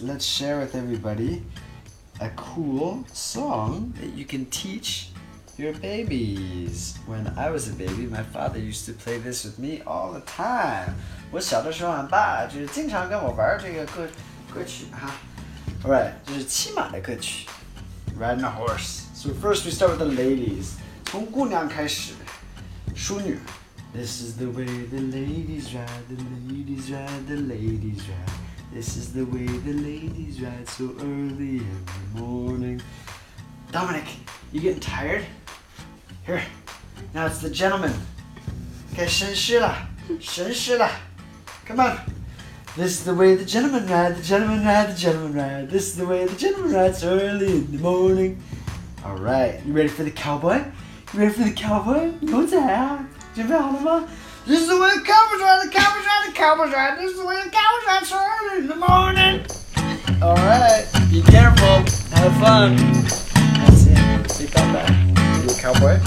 let's share with everybody a cool song that you can teach your babies. When I was a baby, my father used to play this with me all the time. 我小的时候，俺爸就是经常跟我玩这个歌歌曲哈。Alright，这是骑马的歌曲，Riding a horse. So first we start with the ladies，从姑娘开始，淑女。This is the way the ladies ride, the ladies ride, the ladies ride. This is the way the ladies ride so early in the morning. Dominic, you getting tired? Here, now it's the gentleman. Okay, Shen Shila. Come on. This is the way the gentleman ride, the gentleman ride, the gentleman ride. This is the way the gentleman rides so early in the morning. All right, you ready for the cowboy? You ready for the cowboy? Go to hell. This is the way the cowboys ride, the cowboys ride, the cowboys ride. This is the way the cowboys ride so all right, be careful, have fun. That's it. Say bye bye. You a cowboy?